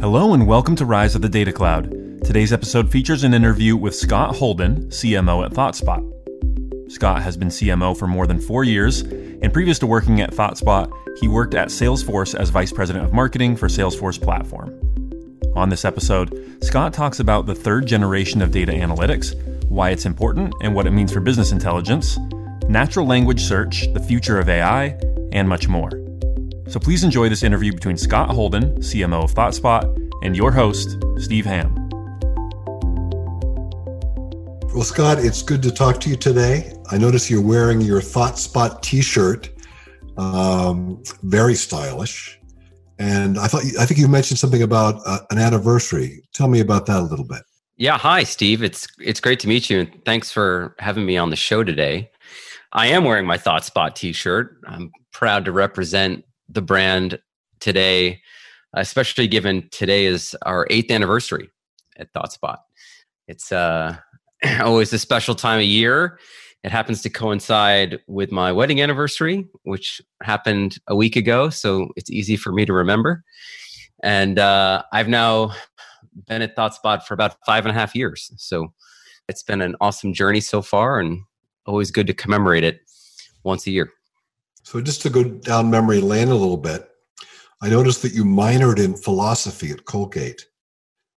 Hello and welcome to Rise of the Data Cloud. Today's episode features an interview with Scott Holden, CMO at ThoughtSpot. Scott has been CMO for more than four years, and previous to working at ThoughtSpot, he worked at Salesforce as Vice President of Marketing for Salesforce Platform. On this episode, Scott talks about the third generation of data analytics, why it's important and what it means for business intelligence, natural language search, the future of AI, and much more. So please enjoy this interview between Scott Holden, CMO of ThoughtSpot, and your host, Steve Hamm. Well, Scott, it's good to talk to you today. I notice you're wearing your ThoughtSpot T-shirt, um, very stylish. And I thought I think you mentioned something about uh, an anniversary. Tell me about that a little bit. Yeah, hi Steve. It's it's great to meet you and thanks for having me on the show today. I am wearing my ThoughtSpot t-shirt. I'm proud to represent the brand today, especially given today is our eighth anniversary at ThoughtSpot. It's uh, always a special time of year. It happens to coincide with my wedding anniversary, which happened a week ago, so it's easy for me to remember. And uh, I've now been at ThoughtSpot for about five and a half years. So it's been an awesome journey so far, and always good to commemorate it once a year. So, just to go down memory lane a little bit, I noticed that you minored in philosophy at Colgate.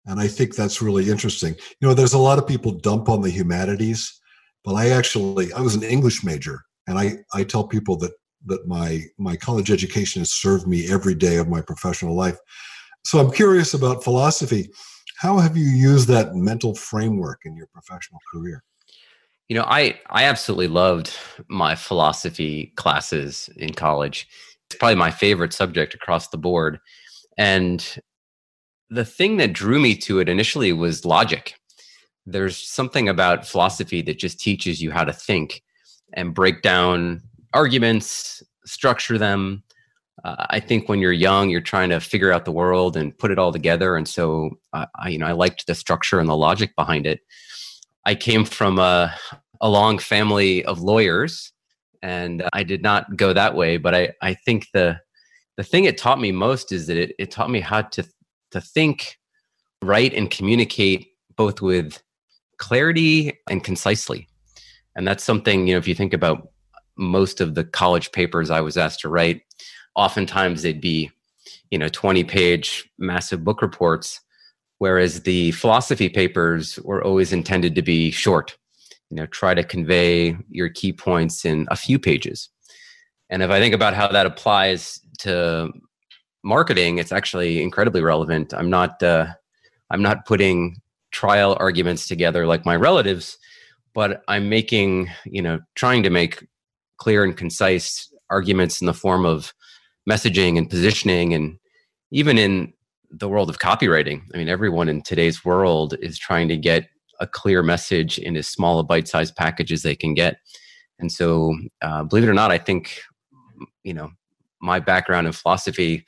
And I think that's really interesting. You know, there's a lot of people dump on the humanities, but I actually, I was an English major. And I, I tell people that, that my, my college education has served me every day of my professional life. So I'm curious about philosophy. How have you used that mental framework in your professional career? You know, I I absolutely loved my philosophy classes in college. It's probably my favorite subject across the board. And the thing that drew me to it initially was logic. There's something about philosophy that just teaches you how to think and break down arguments, structure them. Uh, I think when you're young, you're trying to figure out the world and put it all together. And so, uh, I, you know, I liked the structure and the logic behind it. I came from a, a long family of lawyers, and uh, I did not go that way. But I, I think the the thing it taught me most is that it, it taught me how to to think, write, and communicate both with clarity and concisely. And that's something you know if you think about most of the college papers I was asked to write, oftentimes they'd be you know 20 page massive book reports whereas the philosophy papers were always intended to be short you know try to convey your key points in a few pages. And if i think about how that applies to marketing it's actually incredibly relevant. I'm not uh, i'm not putting trial arguments together like my relatives but i'm making you know trying to make clear and concise arguments in the form of messaging and positioning and even in the world of copywriting. I mean, everyone in today's world is trying to get a clear message in as small a bite-sized package as they can get. And so, uh, believe it or not, I think you know my background in philosophy,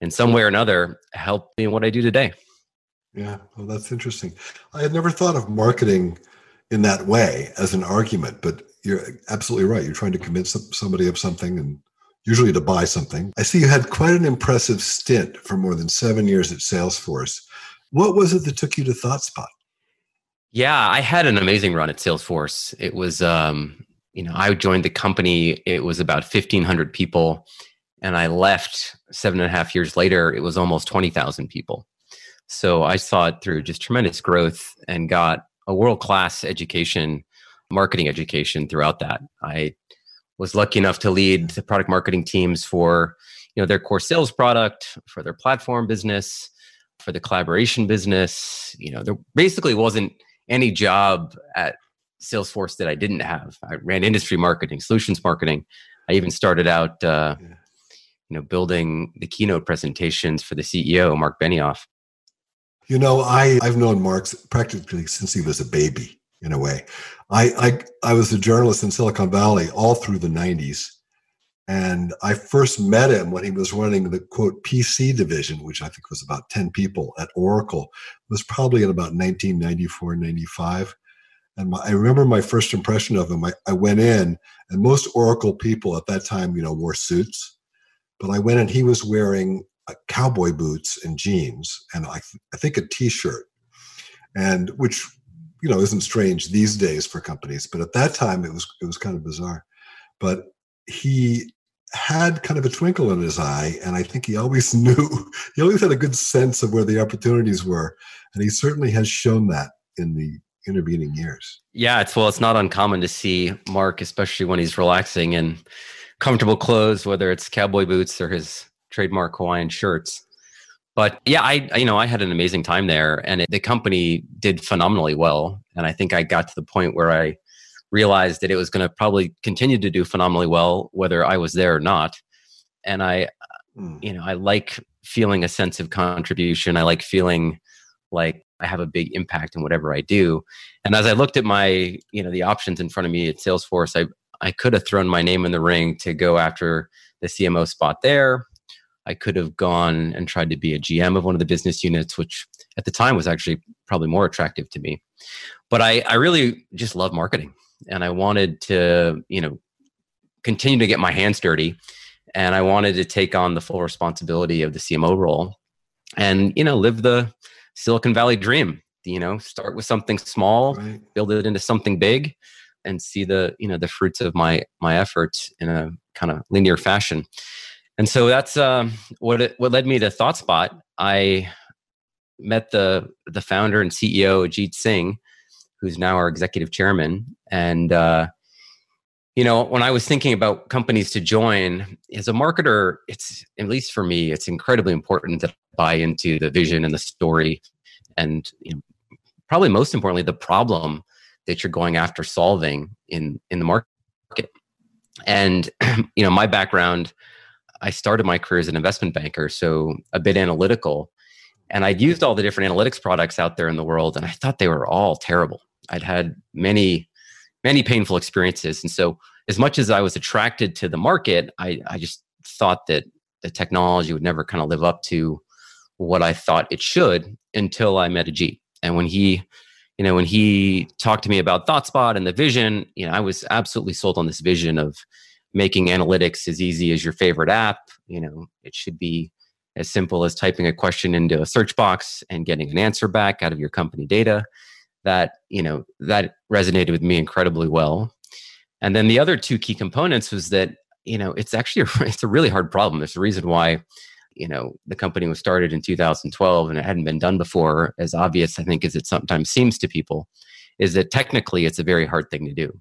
in some way or another, helped me in what I do today. Yeah, well, that's interesting. I had never thought of marketing in that way as an argument, but you're absolutely right. You're trying to convince somebody of something and usually to buy something. I see you had quite an impressive stint for more than seven years at Salesforce. What was it that took you to ThoughtSpot? Yeah, I had an amazing run at Salesforce. It was, um, you know, I joined the company, it was about 1,500 people, and I left seven and a half years later, it was almost 20,000 people. So I saw it through just tremendous growth and got a world class education, marketing education throughout that. I was lucky enough to lead the product marketing teams for you know their core sales product for their platform business for the collaboration business you know there basically wasn't any job at salesforce that i didn't have i ran industry marketing solutions marketing i even started out uh, yeah. you know building the keynote presentations for the ceo mark benioff you know i i've known mark practically since he was a baby in a way. I, I, I was a journalist in Silicon Valley all through the 90s. And I first met him when he was running the quote PC division, which I think was about 10 people at Oracle. It was probably in about 1994, 95. And my, I remember my first impression of him. I, I went in, and most Oracle people at that time, you know, wore suits. But I went and he was wearing uh, cowboy boots and jeans, and I, th- I think a T-shirt, and which you know isn't strange these days for companies, but at that time it was it was kind of bizarre. But he had kind of a twinkle in his eye, and I think he always knew he always had a good sense of where the opportunities were, and he certainly has shown that in the intervening years. Yeah, it's well, it's not uncommon to see Mark, especially when he's relaxing in comfortable clothes, whether it's cowboy boots or his trademark Hawaiian shirts. But yeah, I you know I had an amazing time there, and it, the company did phenomenally well. And I think I got to the point where I realized that it was going to probably continue to do phenomenally well, whether I was there or not. And I, mm. you know, I like feeling a sense of contribution. I like feeling like I have a big impact in whatever I do. And as I looked at my, you know, the options in front of me at Salesforce, I I could have thrown my name in the ring to go after the CMO spot there. I could have gone and tried to be a GM of one of the business units, which at the time was actually probably more attractive to me. But I, I really just love marketing and I wanted to, you know, continue to get my hands dirty and I wanted to take on the full responsibility of the CMO role and, you know, live the Silicon Valley dream, you know, start with something small, right. build it into something big and see the, you know, the fruits of my my efforts in a kind of linear fashion. And so that's um, what it, what led me to ThoughtSpot. I met the the founder and CEO Ajit Singh who's now our executive chairman. And, uh, you know, when I was thinking about companies to join, as a marketer, it's, at least for me, it's incredibly important to buy into the vision and the story. And you know, probably most importantly, the problem that you're going after solving in, in the market. And, you know, my background, I started my career as an investment banker, so a bit analytical. And I'd used all the different analytics products out there in the world, and I thought they were all terrible. I'd had many, many painful experiences. And so, as much as I was attracted to the market, I, I just thought that the technology would never kind of live up to what I thought it should until I met Ajit. And when he, you know, when he talked to me about ThoughtSpot and the vision, you know, I was absolutely sold on this vision of making analytics as easy as your favorite app. You know, it should be as simple as typing a question into a search box and getting an answer back out of your company data. That you know that resonated with me incredibly well. And then the other two key components was that you know it's actually a, it's a really hard problem. There's a reason why you know the company was started in 2012 and it hadn't been done before. As obvious i think as it sometimes seems to people is that technically it's a very hard thing to do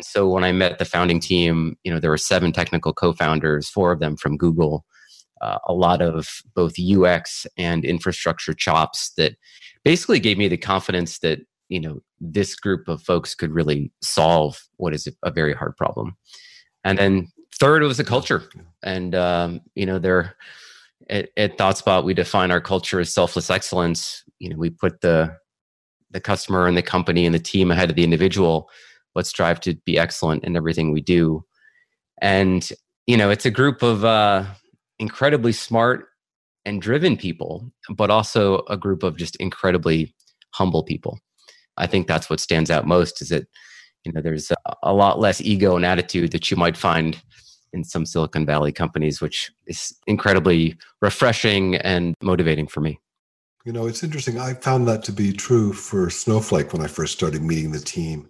and so when i met the founding team you know there were seven technical co-founders four of them from google uh, a lot of both ux and infrastructure chops that basically gave me the confidence that you know this group of folks could really solve what is a very hard problem. And then third it was the culture. And um, you know there at, at thoughtspot we define our culture as selfless excellence. You know we put the the customer and the company and the team ahead of the individual but strive to be excellent in everything we do and you know it's a group of uh, incredibly smart and driven people, but also a group of just incredibly humble people. I think that's what stands out most is that you know there's a lot less ego and attitude that you might find in some Silicon Valley companies, which is incredibly refreshing and motivating for me. You know, it's interesting. I found that to be true for Snowflake when I first started meeting the team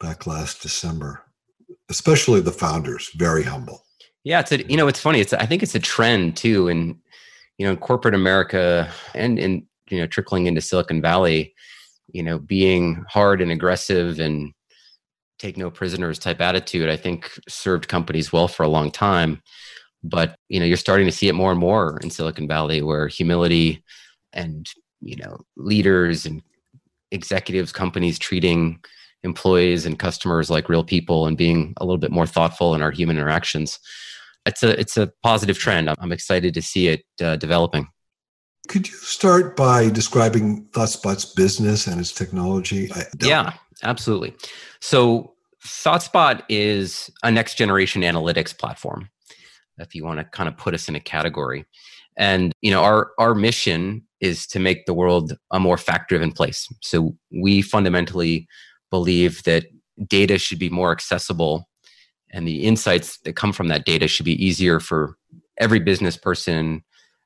back last December, especially the founders, very humble. Yeah, it's a, you know, it's funny. It's I think it's a trend too, and you know, in corporate America and in, you know, trickling into Silicon Valley, you know, being hard and aggressive and take no prisoners type attitude, I think served companies well for a long time. But, you know, you're starting to see it more and more in Silicon Valley where humility and, you know, leaders and executives, companies treating employees and customers like real people and being a little bit more thoughtful in our human interactions it's a it's a positive trend. I'm, excited to see it uh, developing. Could you start by describing ThoughtSpot's business and its technology? yeah, absolutely. So ThoughtSpot is a next generation analytics platform. If you want to kind of put us in a category, and you know our our mission is to make the world a more fact driven place. So we fundamentally believe that data should be more accessible and the insights that come from that data should be easier for every business person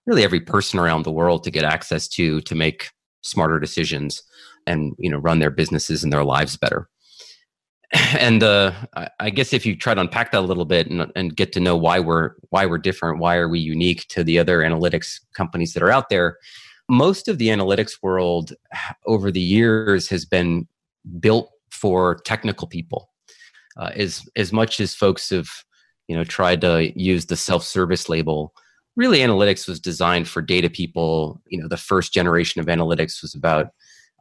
really every person around the world to get access to to make smarter decisions and you know run their businesses and their lives better. And uh, I guess if you try to unpack that a little bit and, and get to know why we're why we're different, why are we unique to the other analytics companies that are out there, most of the analytics world over the years has been built for technical people. Uh, as as much as folks have you know tried to use the self service label, really analytics was designed for data people. You know, the first generation of analytics was about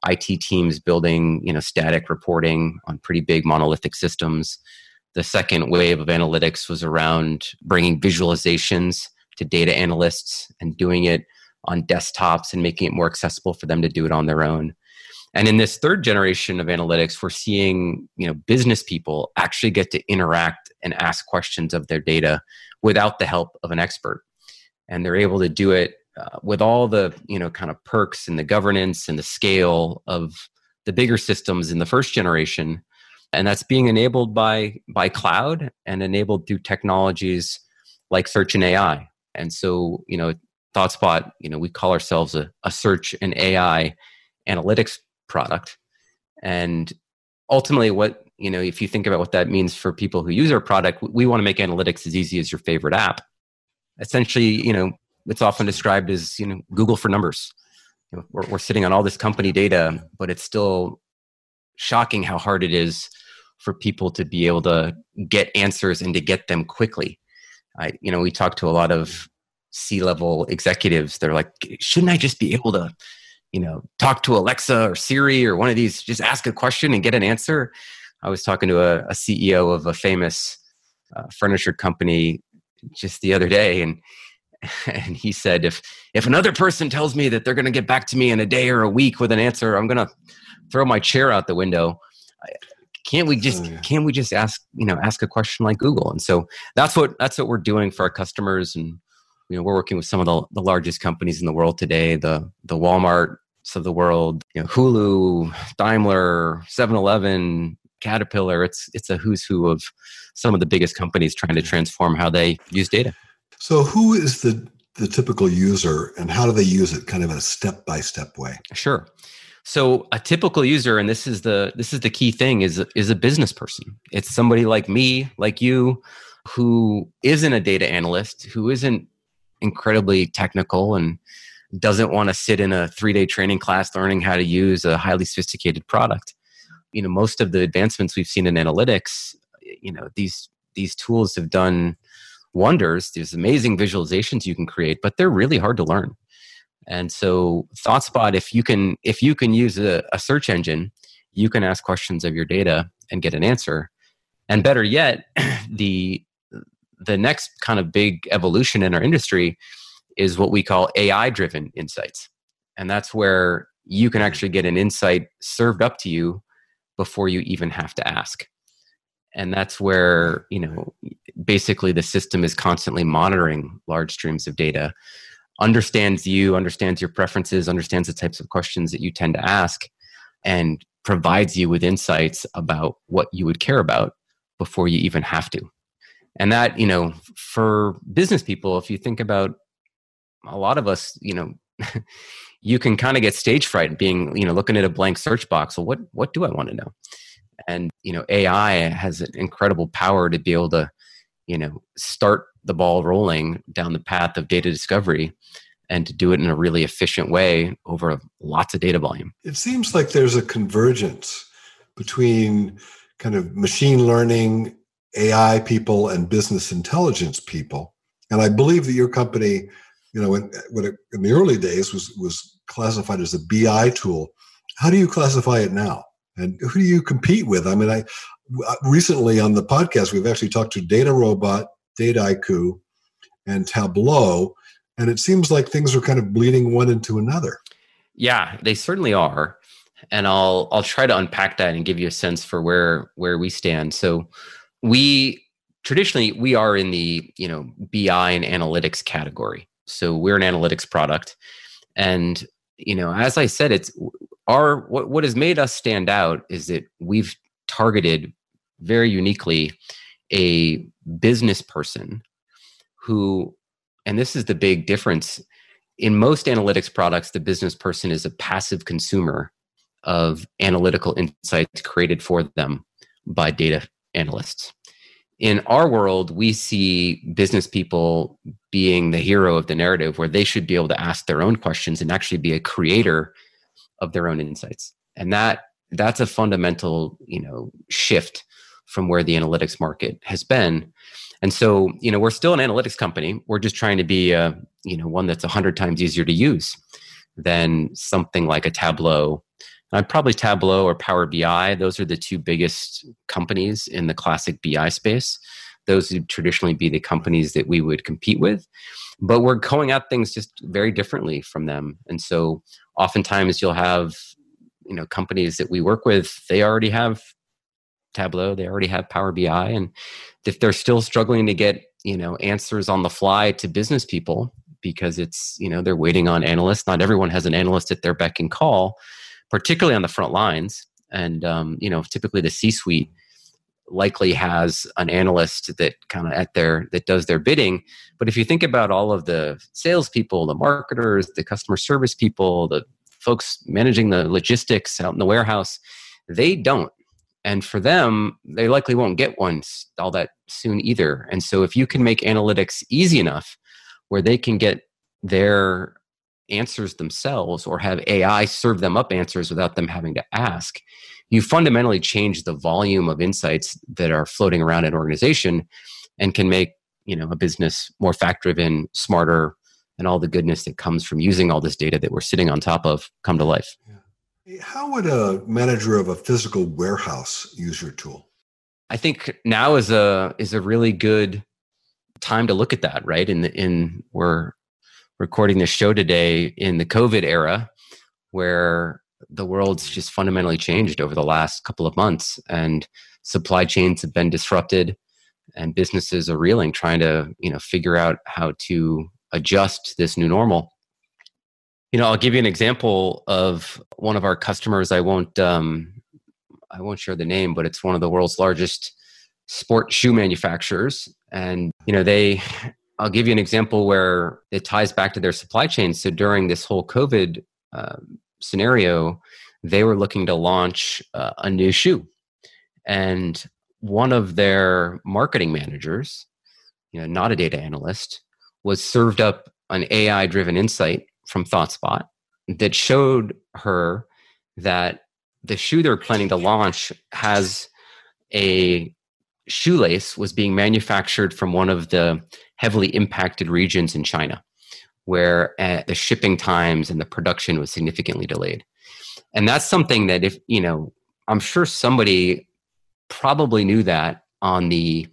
IT teams building, you know, static reporting on pretty big monolithic systems. The second wave of analytics was around bringing visualizations to data analysts and doing it on desktops and making it more accessible for them to do it on their own. And in this third generation of analytics, we're seeing, you know, business people actually get to interact and ask questions of their data without the help of an expert. And they're able to do it uh, with all the you know kind of perks and the governance and the scale of the bigger systems in the first generation and that's being enabled by by cloud and enabled through technologies like search and ai and so you know thoughtspot you know we call ourselves a, a search and ai analytics product and ultimately what you know if you think about what that means for people who use our product we want to make analytics as easy as your favorite app essentially you know it's often described as you know Google for numbers. You know, we're, we're sitting on all this company data, but it's still shocking how hard it is for people to be able to get answers and to get them quickly. I, you know, we talk to a lot of C-level executives. They're like, shouldn't I just be able to, you know, talk to Alexa or Siri or one of these, just ask a question and get an answer? I was talking to a, a CEO of a famous uh, furniture company just the other day, and and he said if if another person tells me that they're going to get back to me in a day or a week with an answer i'm going to throw my chair out the window can't we just oh, yeah. can't we just ask you know ask a question like google and so that's what that's what we're doing for our customers and you know we're working with some of the, the largest companies in the world today the the walmart of the world you know hulu daimler 7-eleven caterpillar it's it's a who's who of some of the biggest companies trying to transform how they use data so, who is the the typical user, and how do they use it, kind of in a step by step way? Sure. So, a typical user, and this is the this is the key thing, is is a business person. It's somebody like me, like you, who isn't a data analyst, who isn't incredibly technical and doesn't want to sit in a three day training class learning how to use a highly sophisticated product. You know, most of the advancements we've seen in analytics, you know, these these tools have done wonders. There's amazing visualizations you can create, but they're really hard to learn. And so ThoughtSpot, if you can if you can use a, a search engine, you can ask questions of your data and get an answer. And better yet, the the next kind of big evolution in our industry is what we call AI driven insights. And that's where you can mm-hmm. actually get an insight served up to you before you even have to ask. And that's where you know basically the system is constantly monitoring large streams of data understands you understands your preferences understands the types of questions that you tend to ask and provides you with insights about what you would care about before you even have to and that you know for business people if you think about a lot of us you know you can kind of get stage fright being you know looking at a blank search box well what what do i want to know? And you know ai has an incredible power to be able to you know start the ball rolling down the path of data discovery and to do it in a really efficient way over lots of data volume. It seems like there's a convergence between kind of machine learning ai people and business intelligence people and i believe that your company you know when, when it, in the early days was was classified as a bi tool how do you classify it now and who do you compete with? I mean, I uh, recently on the podcast we've actually talked to DataRobot, Dataiku, and Tableau, and it seems like things are kind of bleeding one into another. Yeah, they certainly are, and I'll I'll try to unpack that and give you a sense for where where we stand. So, we traditionally we are in the you know BI and analytics category. So we're an analytics product, and you know as I said, it's our what, what has made us stand out is that we've targeted very uniquely a business person who and this is the big difference in most analytics products, the business person is a passive consumer of analytical insights created for them by data analysts. In our world, we see business people being the hero of the narrative where they should be able to ask their own questions and actually be a creator of their own insights. And that that's a fundamental, you know, shift from where the analytics market has been. And so, you know, we're still an analytics company. We're just trying to be a, you know, one that's a hundred times easier to use than something like a Tableau uh, probably Tableau or Power BI. Those are the two biggest companies in the classic BI space. Those would traditionally be the companies that we would compete with. But we're going at things just very differently from them. And so oftentimes you'll have, you know, companies that we work with, they already have Tableau, they already have Power BI. And if they're still struggling to get, you know, answers on the fly to business people because it's, you know, they're waiting on analysts, not everyone has an analyst at their beck and call particularly on the front lines. And um, you know, typically the C-suite likely has an analyst that kind of at their that does their bidding. But if you think about all of the salespeople, the marketers, the customer service people, the folks managing the logistics out in the warehouse, they don't. And for them, they likely won't get one all that soon either. And so if you can make analytics easy enough where they can get their answers themselves or have AI serve them up answers without them having to ask, you fundamentally change the volume of insights that are floating around an organization and can make you know a business more fact driven, smarter, and all the goodness that comes from using all this data that we're sitting on top of come to life. Eh, how would a manager of a physical warehouse use your tool? I think now is a is a really good time to look at that, right? In the, in we're recording this show today in the COVID era, where the world's just fundamentally changed over the last couple of months, and supply chains have been disrupted, and businesses are reeling, trying to you know figure out how to adjust this new normal. You know, I'll give you an example of one of our customers. I won't um, I won't share the name, but it's one of the world's largest sport shoe manufacturers and you know they I'll give you an example where it ties back to their supply chain. So during this whole COVID uh, scenario, they were looking to launch uh, a new shoe, and one of their marketing managers, you know, not a data analyst, was served up an AI-driven insight from ThoughtSpot that showed her that the shoe they're planning to launch has a shoelace was being manufactured from one of the heavily impacted regions in China, where uh, the shipping times and the production was significantly delayed. And that's something that, if you know, I'm sure somebody probably knew that on the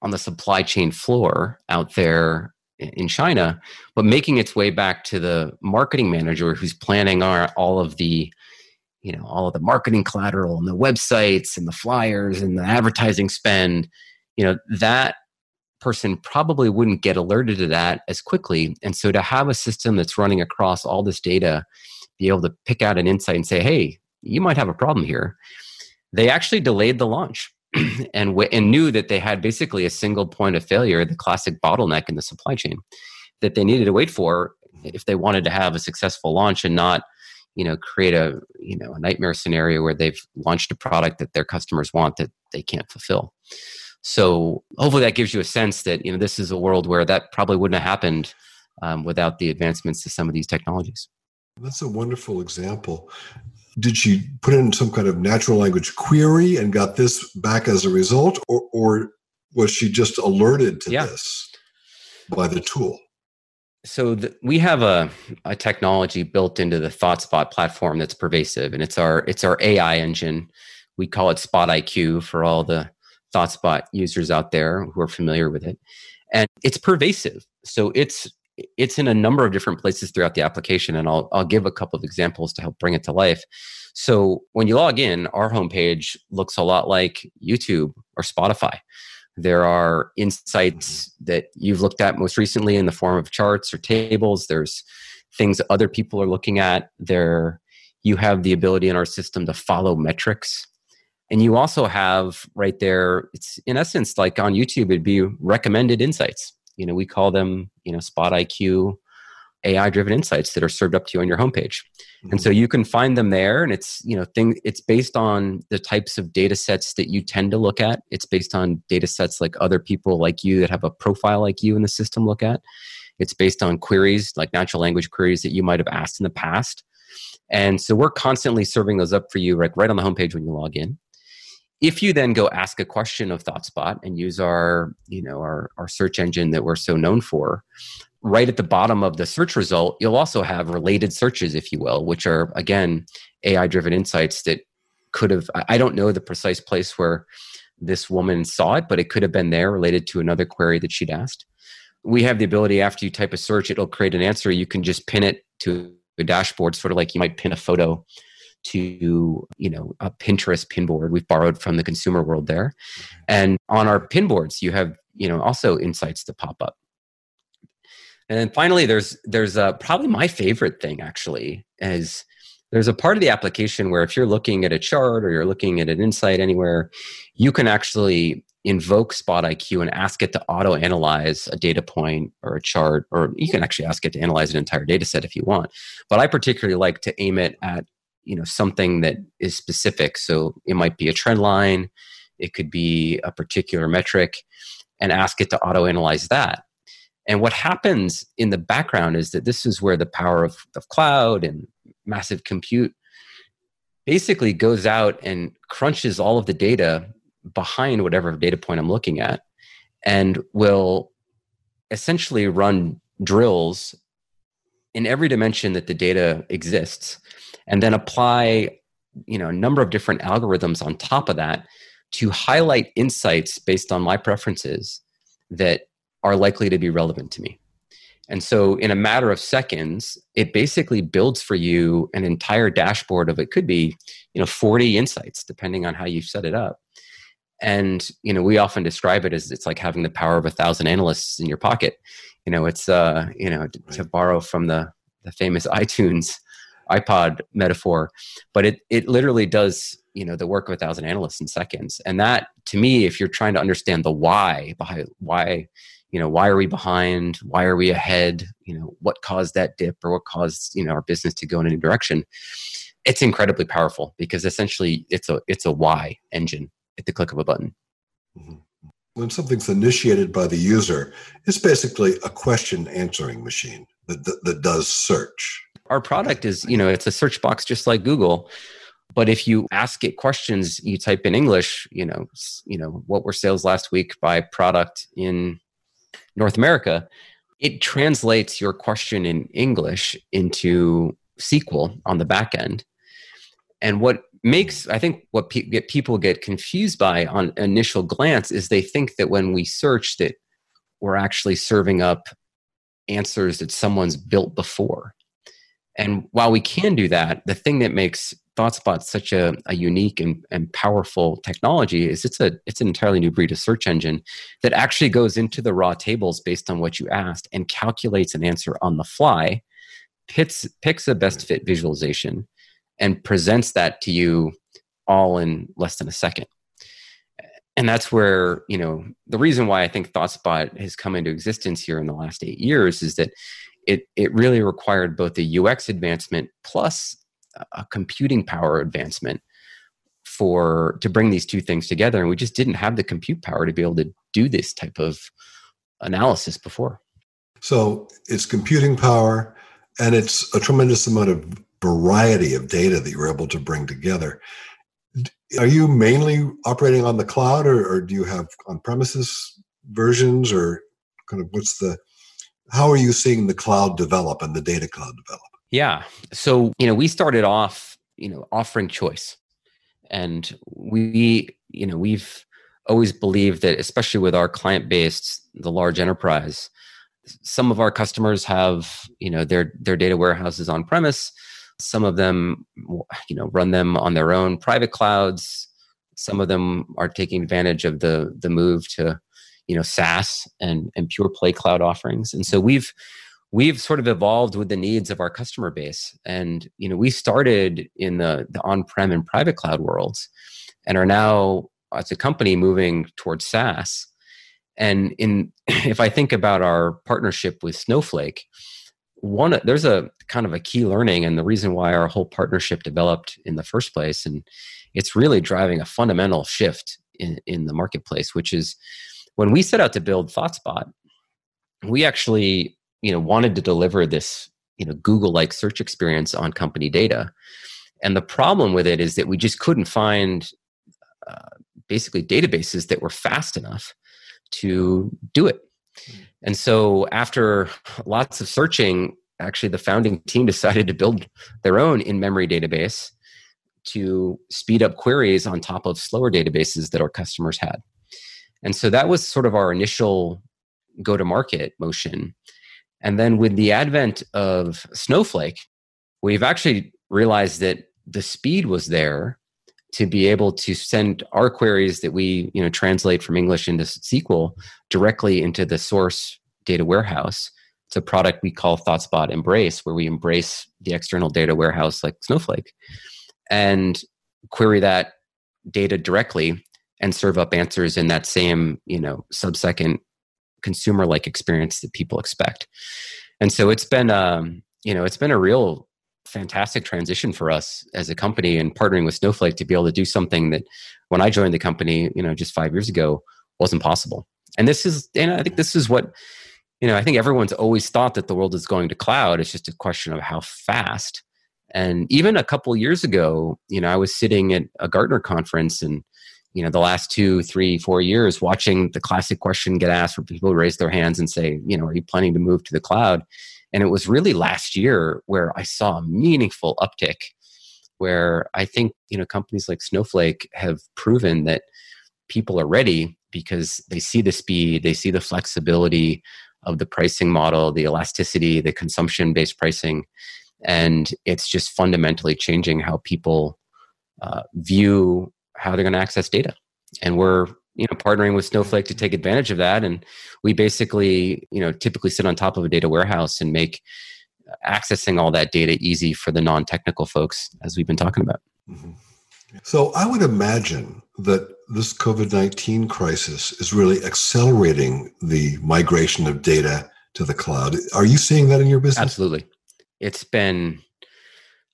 on the supply chain floor out there in China, but making its way back to the marketing manager who's planning all of the you know all of the marketing collateral and the websites and the flyers and the advertising spend you know that person probably wouldn't get alerted to that as quickly. And so to have a system that's running across all this data be able to pick out an insight and say hey you might have a problem here they actually delayed the launch and, w- and knew that they had basically a single point of failure the classic bottleneck in the supply chain that they needed to wait for if they wanted to have a successful launch and not you know create a you know a nightmare scenario where they've launched a product that their customers want that they can't fulfill. So hopefully that gives you a sense that you know this is a world where that probably wouldn't have happened um, without the advancements to some of these technologies. That's a wonderful example. Did she put in some kind of natural language query and got this back as a result or, or was she just alerted to yeah. this by the tool so the, we have a, a technology built into the ThoughtSpot platform that's pervasive, and it's our it's our AI engine. We call it Spot IQ for all the ThoughtSpot users out there who are familiar with it, and it's pervasive. So it's it's in a number of different places throughout the application, and I'll I'll give a couple of examples to help bring it to life. So when you log in, our homepage looks a lot like YouTube or Spotify. There are insights that you've looked at most recently in the form of charts or tables. There's things that other people are looking at. There, you have the ability in our system to follow metrics. And you also have right there, it's in essence like on YouTube, it'd be recommended insights. You know, we call them, you know, Spot IQ AI driven insights that are served up to you on your homepage. Mm-hmm. And so you can find them there and it's, you know, thing it's based on the types of data sets that you tend to look at. It's based on data sets like other people like you that have a profile like you in the system look at. It's based on queries like natural language queries that you might have asked in the past. And so we're constantly serving those up for you like right on the homepage when you log in. If you then go ask a question of ThoughtSpot and use our, you know, our, our search engine that we're so known for, right at the bottom of the search result, you'll also have related searches, if you will, which are again AI driven insights that could have, I don't know the precise place where this woman saw it, but it could have been there related to another query that she'd asked. We have the ability after you type a search, it'll create an answer. You can just pin it to a dashboard, sort of like you might pin a photo to you know a pinterest pinboard we've borrowed from the consumer world there mm-hmm. and on our pinboards you have you know also insights to pop up and then finally, there's there's uh, probably my favorite thing actually is there's a part of the application where if you're looking at a chart or you're looking at an insight anywhere, you can actually invoke Spot IQ and ask it to auto analyze a data point or a chart, or you can actually ask it to analyze an entire data set if you want. But I particularly like to aim it at you know something that is specific. So it might be a trend line, it could be a particular metric, and ask it to auto analyze that. And what happens in the background is that this is where the power of, of cloud and massive compute basically goes out and crunches all of the data behind whatever data point I'm looking at and will essentially run drills in every dimension that the data exists and then apply you know a number of different algorithms on top of that to highlight insights based on my preferences that are likely to be relevant to me. And so, in a matter of seconds, it basically builds for you an entire dashboard of it could be, you know, 40 insights, depending on how you set it up. And, you know, we often describe it as it's like having the power of a thousand analysts in your pocket. You know, it's, uh, you know, to, to borrow from the, the famous iTunes iPod metaphor, but it, it literally does, you know, the work of a thousand analysts in seconds. And that, to me, if you're trying to understand the why behind why you know why are we behind? Why are we ahead? You know what caused that dip or what caused you know our business to go in a new direction? It's incredibly powerful because essentially it's a it's a why engine at the click of a button. Mm-hmm. when something's initiated by the user it's basically a question answering machine that, that, that does search. Our product is you know it's a search box just like google but if you ask it questions you type in english you know you know what were sales last week by product in North America, it translates your question in English into SQL on the back end. And what makes, I think, what pe- get people get confused by on initial glance is they think that when we search that we're actually serving up answers that someone's built before. And while we can do that, the thing that makes ThoughtSpot such a, a unique and, and powerful technology is it's a it's an entirely new breed of search engine that actually goes into the raw tables based on what you asked and calculates an answer on the fly, picks picks a best fit visualization, and presents that to you all in less than a second. And that's where, you know, the reason why I think ThoughtSpot has come into existence here in the last eight years is that it, it really required both the UX advancement plus a computing power advancement for to bring these two things together. And we just didn't have the compute power to be able to do this type of analysis before. So it's computing power and it's a tremendous amount of variety of data that you're able to bring together. Are you mainly operating on the cloud or, or do you have on premises versions or kind of what's the how are you seeing the cloud develop and the data cloud develop yeah. So, you know, we started off, you know, offering choice. And we, you know, we've always believed that, especially with our client base, the large enterprise, some of our customers have, you know, their their data warehouses on premise. Some of them, you know, run them on their own private clouds. Some of them are taking advantage of the the move to, you know, SaaS and and pure play cloud offerings. And so we've we've sort of evolved with the needs of our customer base. And you know we started in the, the on-prem and private cloud worlds and are now as a company moving towards saas. And in if i think about our partnership with snowflake one there's a kind of a key learning and the reason why our whole partnership developed in the first place. And it's really driving a fundamental shift in, in the marketplace which is when we set out to build thoughtspot we actually you know wanted to deliver this you know google like search experience on company data. And the problem with it is that we just couldn't find uh, basically databases that were fast enough to do it. Hmm. and so after lots of searching actually the founding team decided to build their own in-memory database to speed up queries on top of slower databases that our customers had. And so that was sort of our initial go to market motion and then with the advent of Snowflake, we've actually realized that the speed was there to be able to send our queries that we you know translate from English into SQL directly into the source data warehouse. It's a product we call ThoughtSpot Embrace, where we embrace the external data warehouse like Snowflake and query that data directly and serve up answers in that same you know sub-second consumer like experience that people expect. And so it's been um, you know it's been a real fantastic transition for us as a company and partnering with snowflake to be able to do something that when i joined the company you know just five years ago wasn't possible. And this is and i think this is what you know i think everyone's always thought that the world is going to cloud. It's just a question of how fast. And even a couple years ago you know i was sitting at a gartner conference and you know the last two three four years watching the classic question get asked where people raise their hands and say you know are you planning to move to the cloud? And it was really last year where i saw a meaningful uptick where i think you know companies like snowflake have proven that people are ready because they see the speed they see the flexibility of the pricing model the elasticity the consumption based pricing and it's just fundamentally changing how people uh, view how they're going to access data. And we're you know partnering with Snowflake to take advantage of that. And we basically you know typically sit on top of a data warehouse and make accessing all that data easy for the non-technical folks, as we've been talking about. Mm-hmm. So I would imagine that this COVID 19 crisis is really accelerating the migration of data to the cloud. Are you seeing that in your business? Absolutely. It's been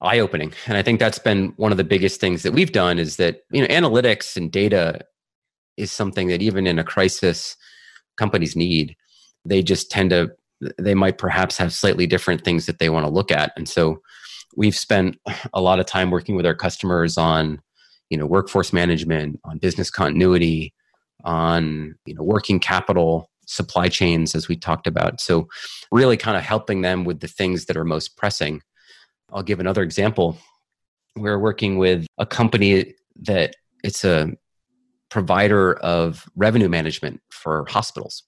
eye opening. And I think that's been one of the biggest things that we've done is that, you know, analytics and data is something that even in a crisis companies need. They just tend to they might perhaps have slightly different things that they want to look at. And so we've spent a lot of time working with our customers on, you know, workforce management, on business continuity, on, you know, working capital, supply chains as we talked about. So really kind of helping them with the things that are most pressing I'll give another example. We're working with a company that it's a provider of revenue management for hospitals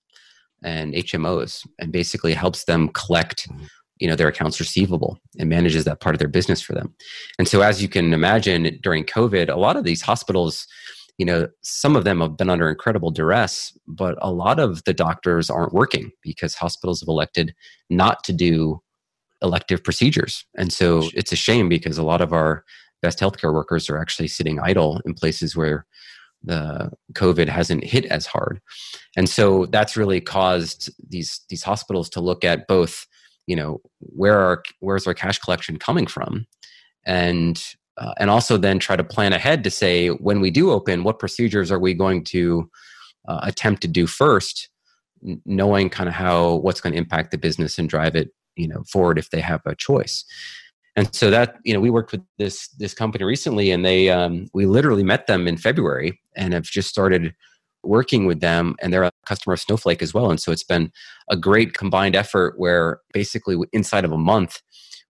and HMOs and basically helps them collect you know their accounts receivable and manages that part of their business for them. And so as you can imagine during COVID a lot of these hospitals you know some of them have been under incredible duress but a lot of the doctors aren't working because hospitals have elected not to do elective procedures. And so it's a shame because a lot of our best healthcare workers are actually sitting idle in places where the COVID hasn't hit as hard. And so that's really caused these these hospitals to look at both, you know, where are where's our cash collection coming from? And uh, and also then try to plan ahead to say when we do open, what procedures are we going to uh, attempt to do first, knowing kind of how what's going to impact the business and drive it you know forward if they have a choice. And so that you know we worked with this this company recently and they um, we literally met them in february and have just started working with them and they're a customer of snowflake as well. And so it's been a great combined effort where basically inside of a month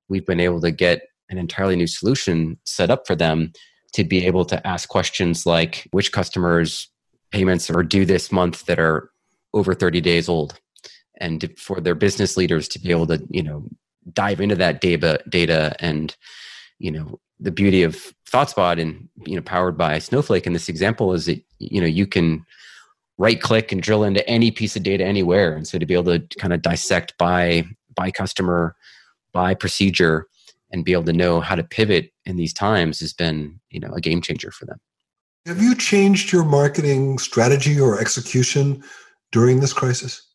we've been able to get an entirely new solution set up for them to be able to ask questions like which customers payments are due this month that are over 30 days old and for their business leaders to be able to you know dive into that data data and you know the beauty of ThoughtSpot and you know powered by Snowflake. In this example is that you know you can right click and drill into any piece of data anywhere. And so to be able to kind of dissect by by customer by procedure and be able to know how to pivot in these times has been you know a game changer for them. Have you changed your marketing strategy or execution during this crisis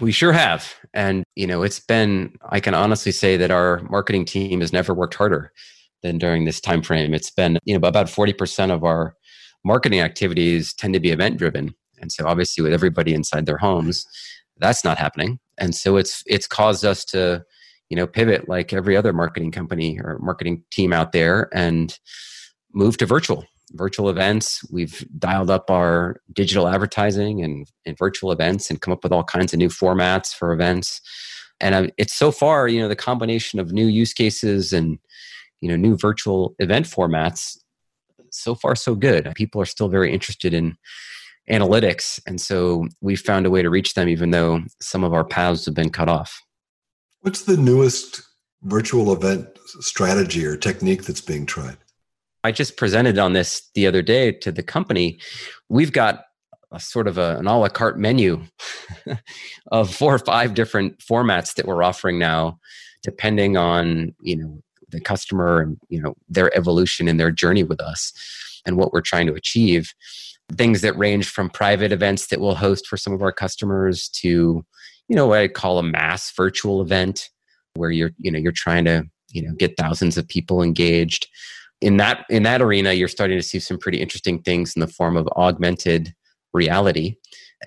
We sure have. And, you know, it's been, I can honestly say that our marketing team has never worked harder than during this time frame. It's been, you know, about 40% of our marketing activities tend to be event driven. And so obviously with everybody inside their homes, that's not happening. And so it's it's caused us to, you know, pivot like every other marketing company or marketing team out there and move to virtual virtual events. We've dialed up our digital advertising and, and virtual events and come up with all kinds of new formats for events. And it's so far, you know, the combination of new use cases and, you know, new virtual event formats, so far so good. People are still very interested in analytics. And so we've found a way to reach them, even though some of our paths have been cut off. What's the newest virtual event strategy or technique that's being tried? I just presented on this the other day to the company. We've got a sort of a, an a la carte menu of four or five different formats that we're offering now, depending on you know the customer and you know their evolution and their journey with us and what we're trying to achieve. Things that range from private events that we'll host for some of our customers to you know what I call a mass virtual event where you're you know you're trying to you know get thousands of people engaged in that in that arena you're starting to see some pretty interesting things in the form of augmented reality.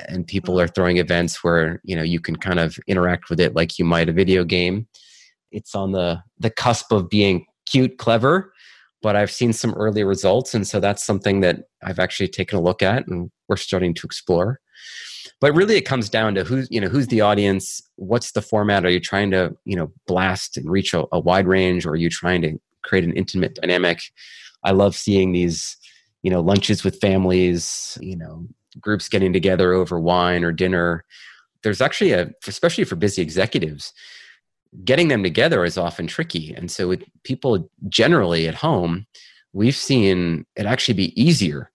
And people are throwing events where you know you can kind of interact with it like you might a video game. It's on the the cusp of being cute clever but i've seen some early results. And so that's something that i've actually taken a look at and we're starting to explore. But really it comes down to who's you know who's the audience? What's the format? Are you trying to you know blast and reach a, a wide range or are you trying to create an intimate dynamic. I love seeing these, you know, lunches with families, you know, groups getting together over wine or dinner. There's actually a, especially for busy executives, getting them together is often tricky. And so, with people generally at home, we've seen it actually be easier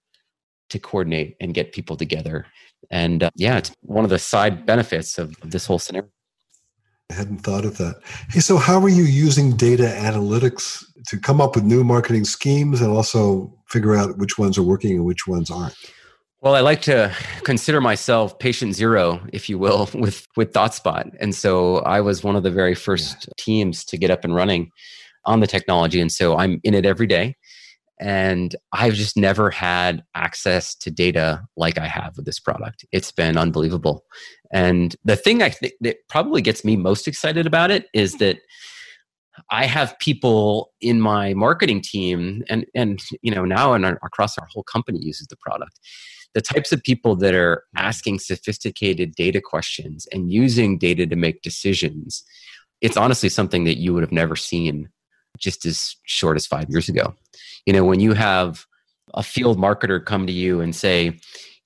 to coordinate and get people together. And uh, yeah, it's one of the side benefits of, of this whole scenario. I hadn't thought of that. Hey, so how are you using data analytics to come up with new marketing schemes and also figure out which ones are working and which ones aren't? Well, I like to consider myself patient zero, if you will, with with ThoughtSpot, and so I was one of the very first yeah. teams to get up and running on the technology, and so I'm in it every day. And I've just never had access to data like I have with this product. It's been unbelievable. And the thing I think that probably gets me most excited about it is mm-hmm. that I have people in my marketing team and and you know now and across our whole company uses the product. The types of people that are mm-hmm. asking sophisticated data questions and using data to make decisions, it's honestly something that you would have never seen just as short as 5 years ago. You know, when you have a field marketer come to you and say,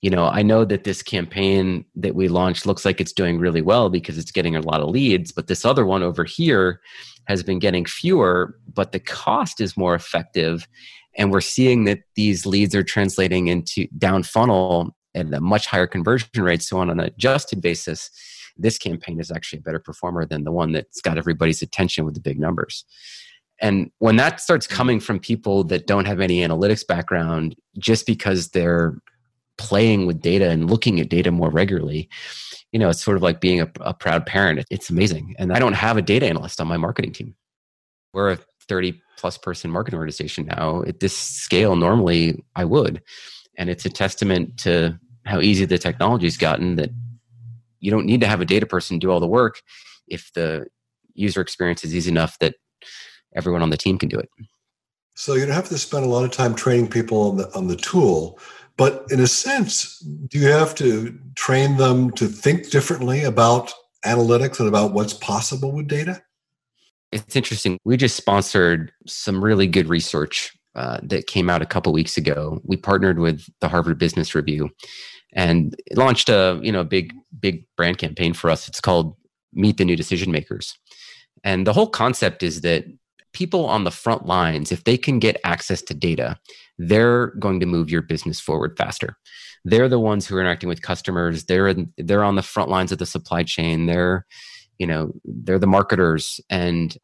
you know, I know that this campaign that we launched looks like it's doing really well because it's getting a lot of leads, but this other one over here has been getting fewer, but the cost is more effective. And we're seeing that these leads are translating into down funnel at a much higher conversion rate. So, on an adjusted basis, this campaign is actually a better performer than the one that's got everybody's attention with the big numbers. And when that starts coming from people that don't have any analytics background, just because they're playing with data and looking at data more regularly, you know, it's sort of like being a, a proud parent. It's amazing. And I don't have a data analyst on my marketing team. We're a 30 plus person marketing organization now. At this scale, normally I would. And it's a testament to how easy the technology's gotten that you don't need to have a data person do all the work if the user experience is easy enough that everyone on the team can do it. So you don't have to spend a lot of time training people on the on the tool, but in a sense, do you have to train them to think differently about analytics and about what's possible with data? It's interesting. We just sponsored some really good research uh, that came out a couple weeks ago. We partnered with the Harvard Business Review and launched a you know big big brand campaign for us. It's called Meet the New Decision Makers, and the whole concept is that people on the front lines, if they can get access to data, they're going to move your business forward faster. They're the ones who are interacting with customers. They're in, they're on the front lines of the supply chain. They're you know they're the marketers and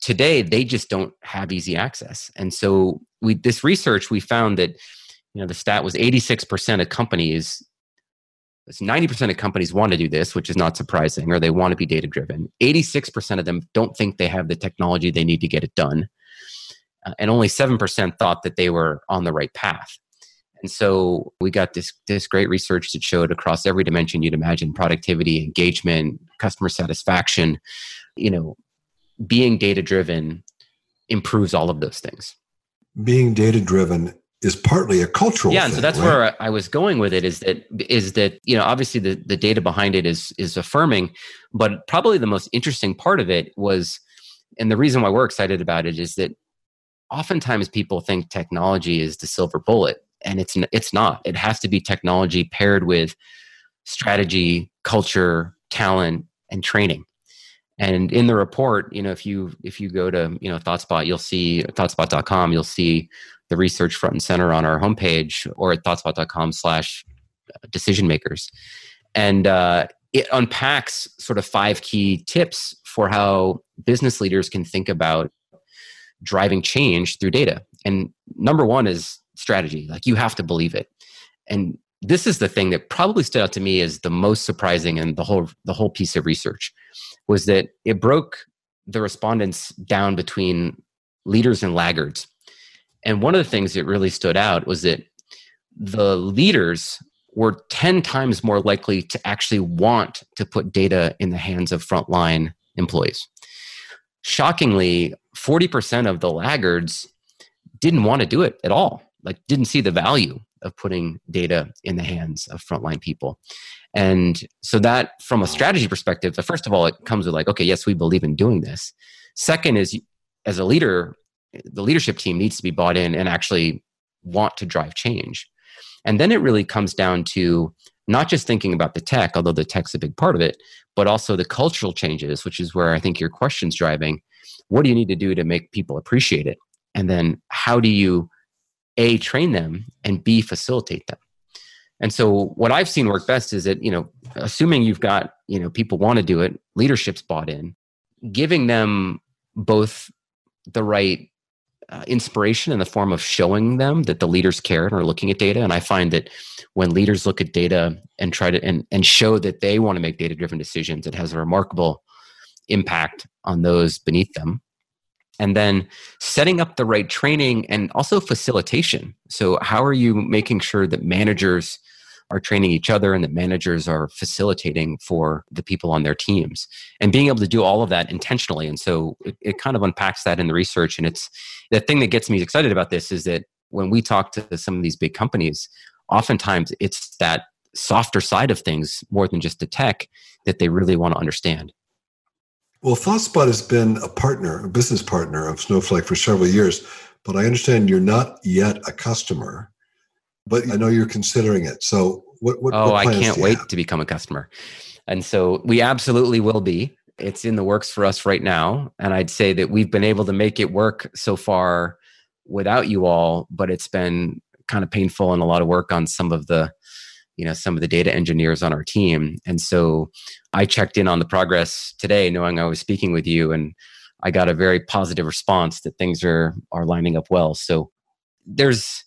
today they just don't have easy access and so we this research we found that you know the stat was 86% of companies 90% of companies want to do this, which is not surprising, or they want to be data driven. 86% of them don't think they have the technology they need to get it done. Uh, and only 7% thought that they were on the right path. And so we got this, this great research that showed across every dimension you'd imagine productivity, engagement, customer satisfaction, you know, being data driven improves all of those things. Being data driven is partly a cultural yeah and so that's right? where i was going with it is that is that you know obviously the, the data behind it is is affirming but probably the most interesting part of it was and the reason why we're excited about it is that oftentimes people think technology is the silver bullet and it's it's not. It has to be technology paired with strategy culture talent and training. And in the report you know if you if you go to you know thoughtspot you'll see thoughtspot.com you'll see the research front and center on our homepage or at thoughtspot.com slash decision makers. And uh, it unpacks sort of five key tips for how business leaders can think about driving change through data. And number one is strategy. Like you have to believe it. And this is the thing that probably stood out to me as the most surprising in the whole the whole piece of research was that it broke the respondents down between leaders and laggards. And one of the things that really stood out was that the leaders were 10 times more likely to actually want to put data in the hands of frontline employees. Shockingly, 40% of the laggards didn't want to do it at all, like, didn't see the value of putting data in the hands of frontline people. And so, that from a strategy perspective, first of all, it comes with like, okay, yes, we believe in doing this. Second is, as a leader, the leadership team needs to be bought in and actually want to drive change. And then it really comes down to not just thinking about the tech, although the tech's a big part of it, but also the cultural changes, which is where I think your question's driving. What do you need to do to make people appreciate it? And then how do you A, train them and B, facilitate them? And so what I've seen work best is that, you know, assuming you've got, you know, people want to do it, leadership's bought in, giving them both the right uh, inspiration in the form of showing them that the leaders care and are looking at data. And I find that when leaders look at data and try to and, and show that they want to make data driven decisions, it has a remarkable impact on those beneath them. And then setting up the right training and also facilitation. So, how are you making sure that managers are training each other and that managers are facilitating for the people on their teams. And being able to do all of that intentionally. And so it, it kind of unpacks that in the research. And it's the thing that gets me excited about this is that when we talk to some of these big companies oftentimes it's that softer side of things more than just the tech that they really want to understand. Well thoughtspot has been a partner a business partner of snowflake for several years but i understand you're not yet a customer but I know you're considering it. So what? what oh, what I can't wait have? to become a customer, and so we absolutely will be. It's in the works for us right now, and I'd say that we've been able to make it work so far without you all, but it's been kind of painful and a lot of work on some of the you know some of the data engineers on our team and so i checked in on the progress today knowing i was speaking with you and i got a very positive response that things are are lining up well so there's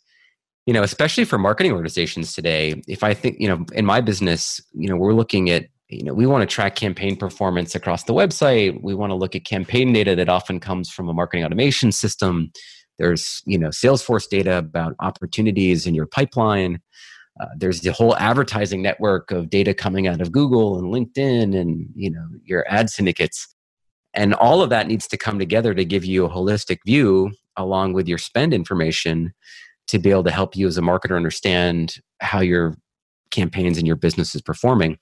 you know especially for marketing organizations today if i think you know in my business you know we're looking at you know we want to track campaign performance across the website. We want to look at campaign data that often comes from a marketing automation system. There's you know salesforce data about opportunities in your pipeline. Uh, there's the whole advertising network of data coming out of google and linkedin and you know your ad syndicates. And all of that needs to come together to give you a holistic view along with your spend information to be able to help you as a marketer understand how your campaigns and your business is performing.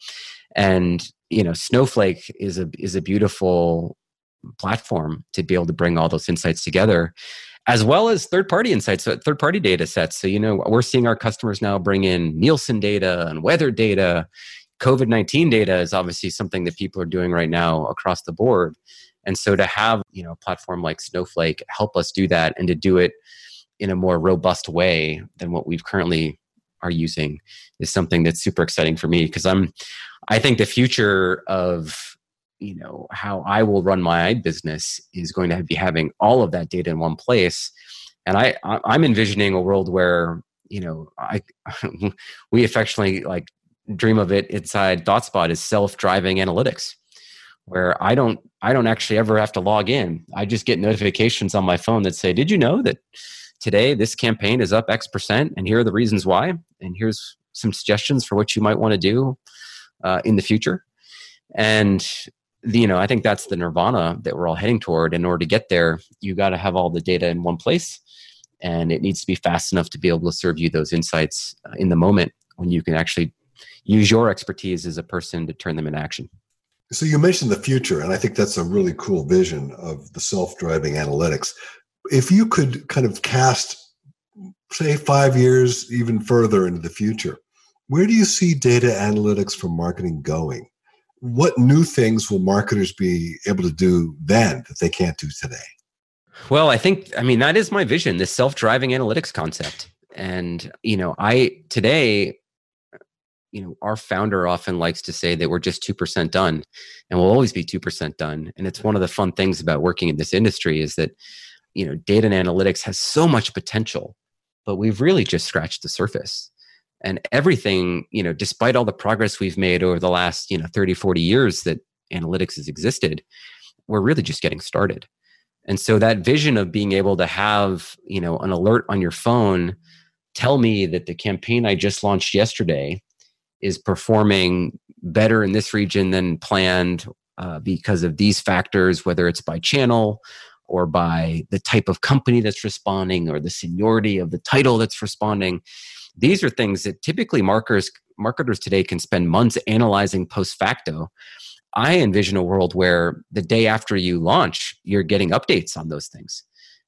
And you know snowflake is a is a beautiful platform to be able to bring all those insights together as well as third party insights uh, so third party data sets. So you know we're seeing our customers now bring in nielsen data and weather data. Covid-19 data is obviously something that people are doing right now across the board. And so to have you know a platform like snowflake help us do that and to do it in a more robust way than what we've currently are using is something that's super exciting for me because I'm I think the future of you know how I will run my business is going to be having all of that data in one place and I I'm envisioning a world where you know I we affectionately like dream of it inside ThoughtSpot is self-driving analytics, where I don't I don't actually ever have to log in. I just get notifications on my phone that say, "Did you know that today this campaign is up X percent, and here are the reasons why, and here's some suggestions for what you might want to do uh, in the future." And the, you know, I think that's the nirvana that we're all heading toward. In order to get there, you got to have all the data in one place, and it needs to be fast enough to be able to serve you those insights uh, in the moment when you can actually use your expertise as a person to turn them into action. So you mentioned the future, and I think that's a really cool vision of the self-driving analytics. If you could kind of cast, say, five years even further into the future, where do you see data analytics for marketing going? What new things will marketers be able to do then that they can't do today? Well, I think, I mean, that is my vision, this self driving analytics concept. And, you know, I today, you know, our founder often likes to say that we're just 2% done and we'll always be 2% done. And it's one of the fun things about working in this industry is that, you know, data and analytics has so much potential, but we've really just scratched the surface. And everything, you know, despite all the progress we've made over the last, you know, 30, 40 years that analytics has existed, we're really just getting started. And so that vision of being able to have, you know, an alert on your phone tell me that the campaign I just launched yesterday is performing better in this region than planned uh, because of these factors, whether it's by channel or by the type of company that's responding or the seniority of the title that's responding. These are things that typically marketers marketers today can spend months analyzing post facto. I envision a world where the day after you launch, you're getting updates on those things.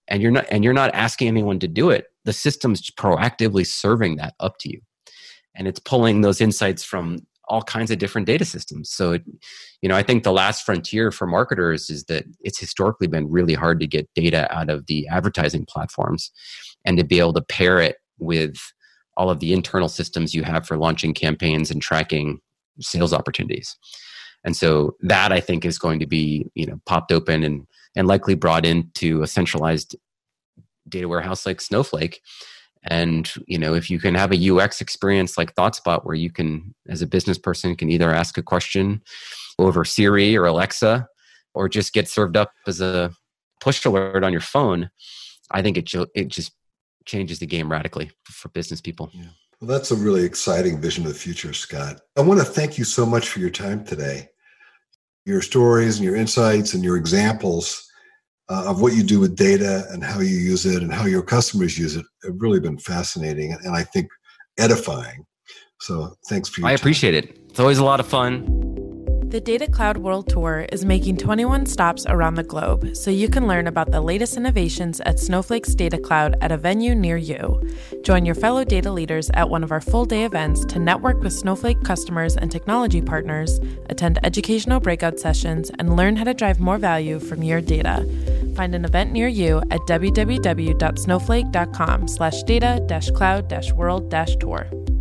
And you're not and you're not asking anyone to do it. The system's proactively serving that up to you and it's pulling those insights from all kinds of different data systems. So, it, you know, I think the last frontier for marketers is that it's historically been really hard to get data out of the advertising platforms and to be able to pair it with all of the internal systems you have for launching campaigns and tracking sales opportunities. And so that I think is going to be, you know, popped open and and likely brought into a centralized data warehouse like Snowflake and you know if you can have a ux experience like thoughtspot where you can as a business person can either ask a question over siri or alexa or just get served up as a push alert on your phone i think it, it just changes the game radically for business people. Yeah. well that's a really exciting vision of the future scott. I want to thank you so much for your time today. Your stories and your insights and your examples uh, of what you do with data and how you use it and how your customers use it have really been fascinating and, and I think edifying. So thanks for your I time. appreciate it. It's always a lot of fun. The Data Cloud World Tour is making 21 stops around the globe, so you can learn about the latest innovations at Snowflake's Data Cloud at a venue near you. Join your fellow data leaders at one of our full day events to network with Snowflake customers and technology partners, attend educational breakout sessions, and learn how to drive more value from your data. Find an event near you at www.snowflake.com